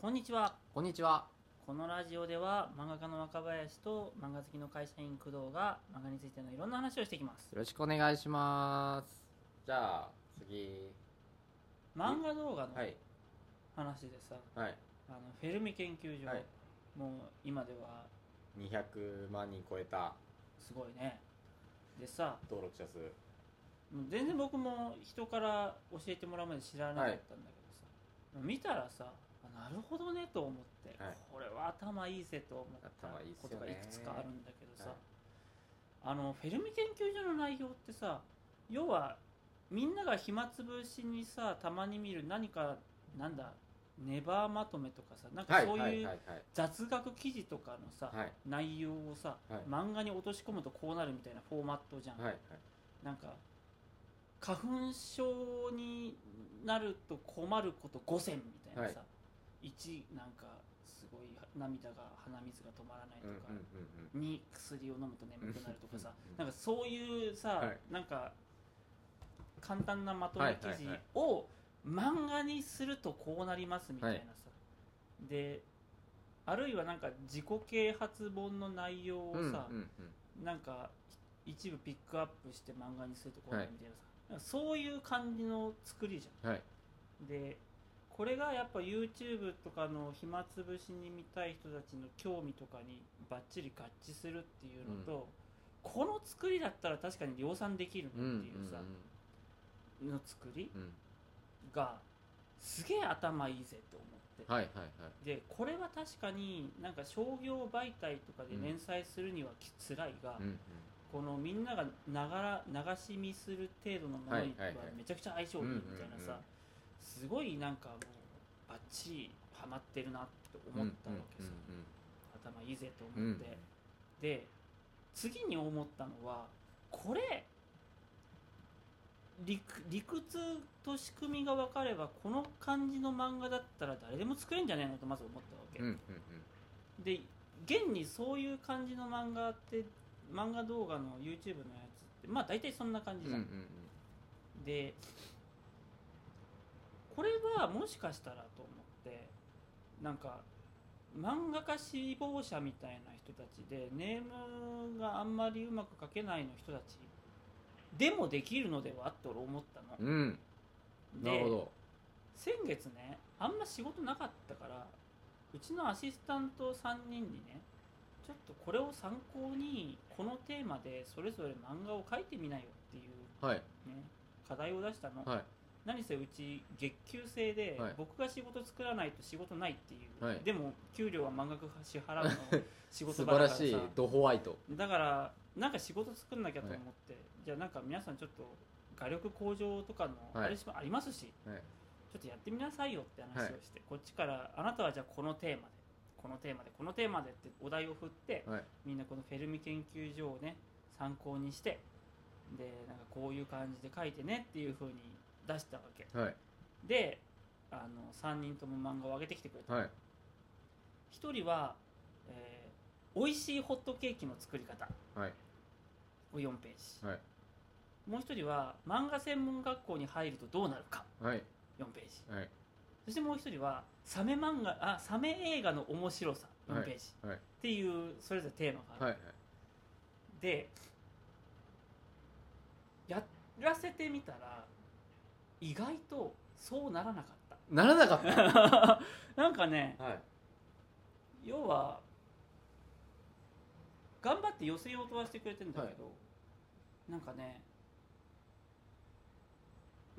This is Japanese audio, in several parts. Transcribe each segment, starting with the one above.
こんにちはこんにちは。このラジオでは漫画家の若林と漫画好きの会社員工藤が漫画についてのいろんな話をしていきますよろしくお願いします。じゃあ、次。漫画動画のはい。話でさ、はい。あのフェルミ研究所、はいもう今では200万人超えたすごいねでさ登録者数。もう全然僕も人から教えてもらうまで知らなかったんだけどさ、見たらさあなるほどねと思って、はいこれは頭いいぜと思ったことがいくつかあるんだけどさ、はいあのフェルミ研究所の内容ってさ要はみんなが暇つぶしにさたまに見る何かなんだネバーまとめとかさなんかはい。そうはい。いうはい。雑学記事とかのさ、はい。内容をさ、はい漫画に落とし込むとこうなるみたいなフォーマットじゃん、はい。はい。なんか花粉症になると困ること5選みたいなさ、1なんかすごい涙が鼻水が止まらないと。か、うん。2薬を飲むと眠くなるとかさうんなんかそういうさ、はいなんか簡単なまとめ記事はいはいはいを漫画にするとこうなりますみたいなさ、であるいはなんか自己啓発本の内容をうん。さ。なんか一部ピックアップして漫画にするとこうなるみたいなさ、なんかそういう感じの作りじゃんはい。でこれがやっぱ YouTube とかの暇つぶしに見たい人たちの興味とかにバッチリ合致するっていうのと、この作りだったら確かに量産できるうん。うん。ねっていうさ、の作りうん。がすげえ頭いいぜと思って、はい。はい。はい。でこれは確かになんか商業媒体とかで連載するにはきつらいが、うん。このみんながながら流し見する程度のものにははいはいはいめちゃくちゃ相性いいみたいなさ、うんうんうんすごいなんかもうバッチリハマってるなって思ったわけさ、頭いいぜと思って、で次に思ったのはこれ理理屈と仕組みが分かればこの感じの漫画だったら誰でも作れんじゃねえのとまず思ったわけ、うん。うん。うん。で現にそういう感じの漫画って漫画動画の YouTube のやつってまあ大体そんな感じうん。うん。じゃん、でこれはもしかしたらと思ってなんか漫画家志望者みたいな人たちでネームがあんまりうまく書けないの人たちでもできるのではって俺思ったの、うん。なるほど。先月ねあんま仕事なかったからうちのアシスタント3人にねちょっとこれを参考にこのテーマでそれぞれ漫画を描いてみなよっていう、はい。ね、課題を出したの、はい。何せうち月給制で、はい。僕が仕事作らないと仕事ないっていう、はい。でも給料は満額支払うの 仕事素場だからさ。しいドホワイト。だからなんか仕事作んなきゃと思って、じゃあなんか皆さんちょっと画力向上とかのはい。あれしもありますし、はい。ちょっとやってみなさいよって話をして、こっちからあなたはじゃあこのテーマでこのテーマでこのテーマでってお題を振って、はい。みんなこのフェルミ研究所をね参考にしてでなんかこういう感じで書いてねっていう風に出したわけはい。であの3人とも漫画を上げてきてくれた、はい。1人は、えー、美味しいホットケーキの作り方はい。これ4ページ、はい。もう1人は漫画専門学校に入るとどうなるかはい。4ページはい。そしてもう1人はサメ漫画あサメ映画の面白さ4ページ、はい。っていうそれぞれテーマがある、はい。でやらせてみたら意外とそうならなかっならなかった？た なんかねはい。要は頑張って予選を飛ばしてくれてるんだけど、なんかね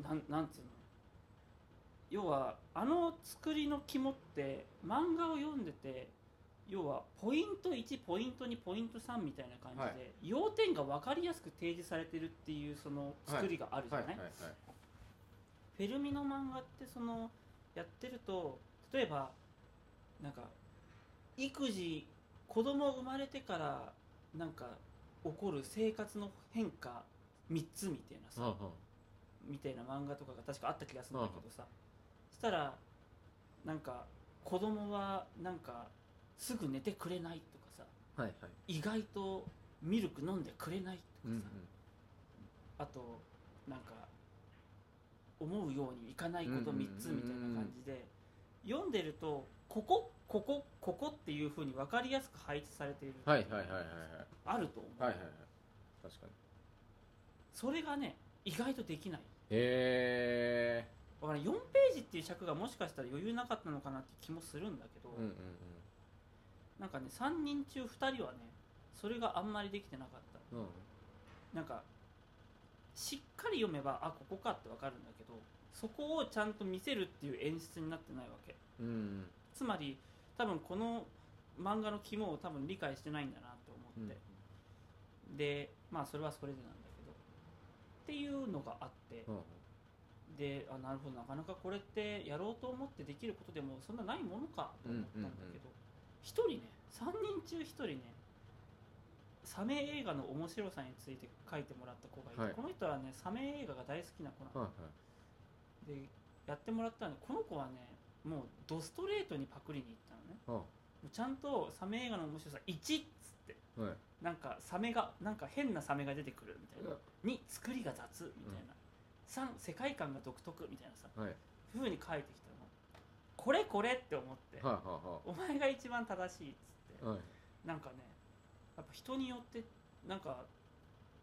なんなんつうの？要はあの作りの肝って漫画を読んでて要はポイント1ポイント2ポイント3みたいな感じで、はい要点が分かりやすく提示されてるっていうその作りがあるじゃない、はい。はい。フェルミの漫画ってそのやってると例えばなんか育児子供生まれてからなんか起こる生活の変化3つみたいなさ、はみたいな漫画とかが確かあった気がするんだけどさ、そしたらなんか子供はなんかすぐ寝てくれないとかさあ。はい。はい。意外とミルク飲んでくれないとかさ、うん。うん。あとなんか思うようにいかないこと3つみたいな感じで読んでるとここここここっていうふうに分かりやすく配置されているはいはいはいはいはい。あると思う、はいはいはい。確かに。それがね意外とできない。へえだから4ページっていう尺がもしかしたら余裕なかったのかなって気もするんだけど、うんうんなんかね3人中2人はねそれがあんまりできてなかった。うんうん。なんかしっかり読めばあここかって分かるんだけどそこをちゃんと見せるっていう演出になってないわけ。うんつまり多分この漫画の肝を多分理解してないんだなって思って、でまあそれはそれでなんだけど。っていうのがあって。うんであなるほどなかなかこれってやろうと思ってできることでもそんなないものかと思ったんだけど。一、人ね3人中1人ねサメ映画の面白さについて書いてもらった子がいて、はい。この人はねサメ映画が大好きな子なの、はいはい。でやってもらったんでこの子はねもうドストレートにパクリに行ったのね。うんちゃんとサメ映画の面白さ1っつってはい。なんかサメがなんか変なサメが出てくるみたいな。2作りが雑みたいな、3世界観が独特みたいな。さはい。風に書いてきたの。これこれって思って、はいはお前が一番正しいっつって、はい。なんかねやっぱ人によってなんか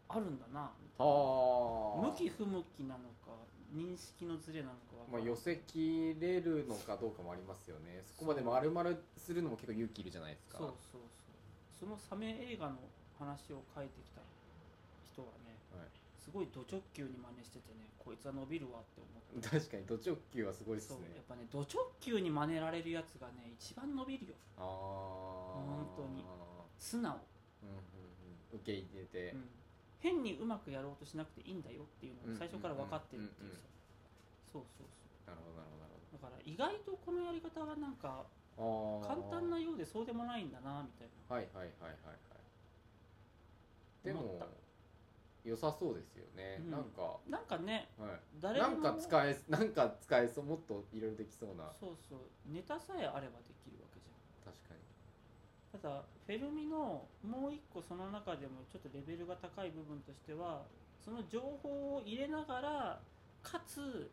あるんだな。はあ向き不向きなのか認識のズレなのかわまあ寄せきれるのかどうかもありますよね。そこまで丸々するのも結構勇気いるじゃないですか。そうそうそう。そのサメ映画の話を書いてきた人はねはい。すごいド直球に真似しててねこいつは伸びるわって思って。確かにド直球はすごいですそうねやっぱねド直球に真似られるやつがね一番伸びるよ。ああ本当に。素直、受け入れて、うん変にうまくやろうとしなくていいんだよっていうのを最初から分かってるっていうさそうそうそうなるほどなるほどだから意外とこのやり方はなんか簡単なようでそうでもないんだなみたいなはいはいはいはいはいでも良さそうですよね、うんなんかなんかねはい誰もなんか使えなんか使えそうもっといろいろできそうなそうそうネタさえあればできるわけじゃん確かにただフェルミのもう一個その中でもちょっとレベルが高い部分としてはその情報を入れながらかつ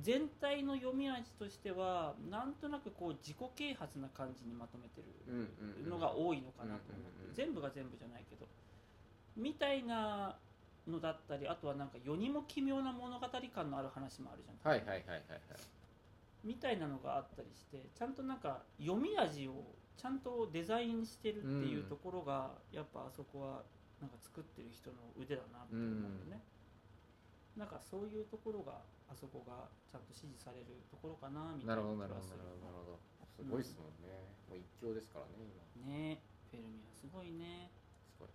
全体の読み味としてはなんとなくこう自己啓発な感じにまとめてるのが多いのかなと思って、全部が全部じゃないけど。みたいなのだったりあとはなんか世にも奇妙な物語感のある話もあるじゃん。はいはいはいはいはい。みたいなのがあったりしてちゃんとなんか読み味をちゃんとデザインしてるっていうところが、やっぱあそこはなんか作ってる人の腕だなって思うよね、なんかそういうところがあそこがちゃんと支持されるところかなみたないな気がすなるほどなるほどなるほど。すごいですもんね、もう一強ですからね今。ねフェルミはすごいね。すごい。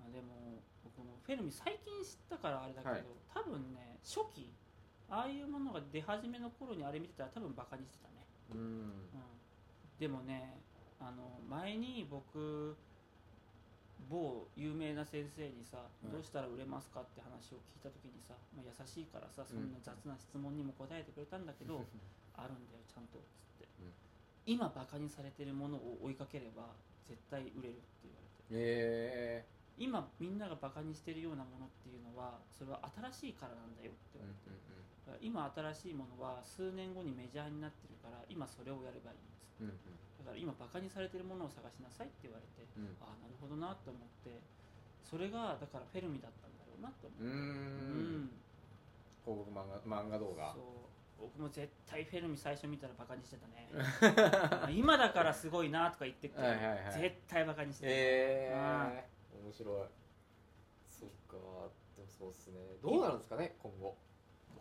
まあ、でも僕もフェルミ最近知ったからあれだけど、はい。多分ね初期ああいうものが出始めの頃にあれ見てたら多分バカにしてたね、うんうん、でもねあの前に僕某有名な先生にさ、いどうしたら売れますかって話を聞いた時にさ、まあ、優しいからさそんな雑な質問にも答えてくれたんだけど、あるんだよちゃんとっつって、うん。今バカにされてるものを追いかければ絶対売れるって言われて。え今みんながバカにしてるようなものっていうのはそれは新しいからなんだよってー、言うんわれて、だから今新しいものは数年後にメジャーになってるから今それをやればいいっつって。うんうん。だから今バカにされてるものを探しなさいって言われてうん。ああなるほどなと思ってそれがだからフェルミだったんだろうなと思って。ん。広告漫画漫画動画。そう。僕も絶対フェルミ最初見たらバカにしてたね。今だからすごいなとか言ってる。けど、はいはいはい。絶対バカにしてた、えー、面白い。そっかでもそうっすね。どうなるんですかね今後。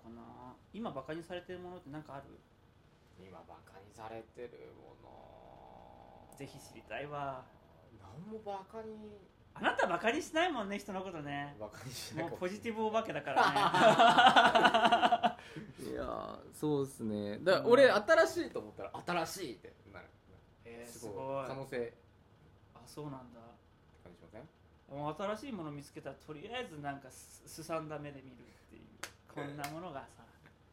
かな。今バカにされてるものって何かある？今バカにされてるもの。ぜひ知りたいわ。何もバカに。あなたバカにしないもんね人のことね。バカにしないもうポジティブお化けだからね。いやーそうっすね。だからうん。俺新しいと思ったら新しいってなる。えー、すごい。可能性。あそうなんだもう新しいもの見つけたらとりあえずなんかすすさんだ目で見るっていうこんなものがさ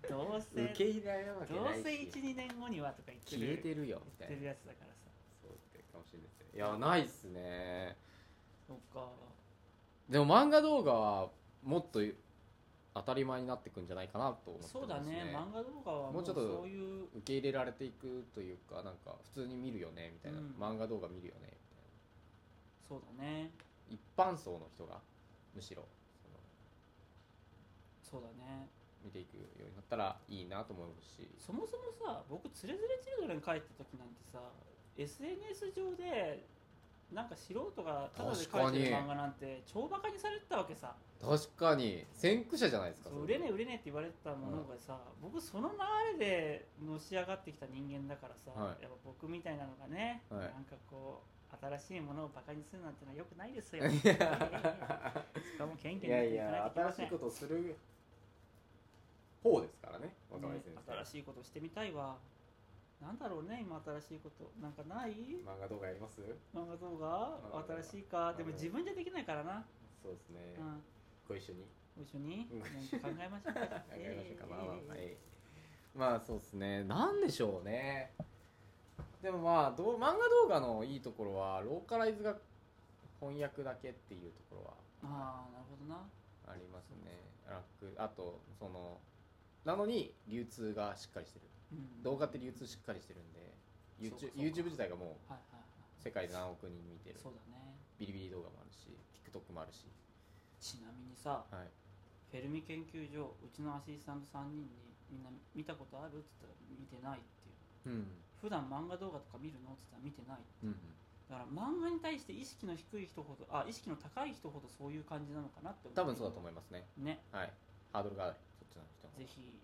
どうせ受け入れられるわけどないうしせ12年後にはとか言ってる消えてるよみたいな。言ってるやつだからさそうってかもしれない。ですねいやないっすね。そっか。でも漫画動画はもっと当たり前になってくんじゃないかなと思ってますそうだね。漫画動画はもうもうちょっとそういう。受け入れられていくというかなんか普通に見るよねみたいな、うん。漫画動画見るよねみたいそうだね。な一般層の人がむしろそうだね。見ていくようになったらいいなと思うし。そもそもさ僕つれづれチルドレン書いた時なんてさ SNS 上でなんか素人がただで書いてる漫画なんて超バカにされてたわけさ。確かに。先駆者じゃないですか売れねえ売れねえって言われてたものがさ、僕その流れでのし上がってきた人間だからさ、はい。やっぱ僕みたいなのがね、はい。なんかこう新しいものをバカにするなんてのはよくないですよ。いしかも謙虚にやいや新しいことをする方ですからね若林先ね生、新しいことしてみたいわなんだろうね今新しいことなんかない？漫画動画やります？漫画動画？画新しいか？でも自分じゃできないからな、そうですね、うん、ご一緒に。一緒に？考えましょうか。考えましょうか、まあまあまあ、まあそうですね。なんでしょうね。でもまあどう漫画動画のいいところはローカライズが翻訳だけっていうところはーああなるほどな。ありますね。楽あとそのなのに流通がしっかりしてる。うん動画って流通しっかりしてるんで YouTube, 自体がもう世界で何億人見てる。そうだね。ビリビリ動画もあるし TikTok もあるし。ちなみにさはい。フェルミ研究所うちのアシスタント3人にみんな見たことある？って言ったら見てないっていう。うん。普段漫画動画とか見るの？って言ったら見てないう。んだから漫画に対して意識の低い人ほどあ意識の高い人ほどそういう感じなのかなって思多分そうだと思いいますね。ね。はい。ハードルがそっちの人のぜひ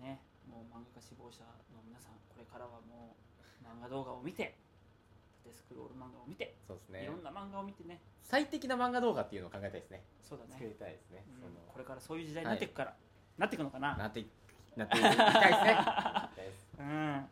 ねもう漫画家志望者の皆さんこれからはもう漫画動画を見て縦スクロール漫画を見て、そうですね。いろんな漫画を見てね。最適な漫画動画っていうのを考えたいですね。そうだね。作りたいですね、うん。その。これからそういう時代になっていくから、なっていくのかななっていなっていきたいですね。うん